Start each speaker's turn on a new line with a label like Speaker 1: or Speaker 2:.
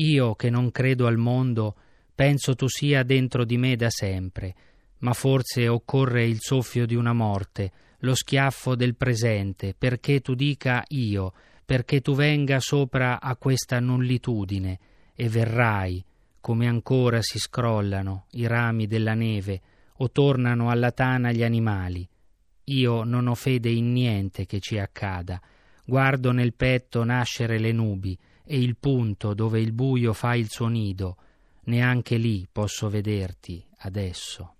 Speaker 1: Io che non credo al mondo, penso tu sia dentro di me da sempre, ma forse occorre il soffio di una morte, lo schiaffo del presente, perché tu dica io, perché tu venga sopra a questa nullitudine, e verrai, come ancora si scrollano i rami della neve o tornano alla tana gli animali. Io non ho fede in niente che ci accada, guardo nel petto nascere le nubi e il punto dove il buio fa il suo nido, neanche lì posso vederti adesso.